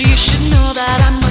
you should know that I'm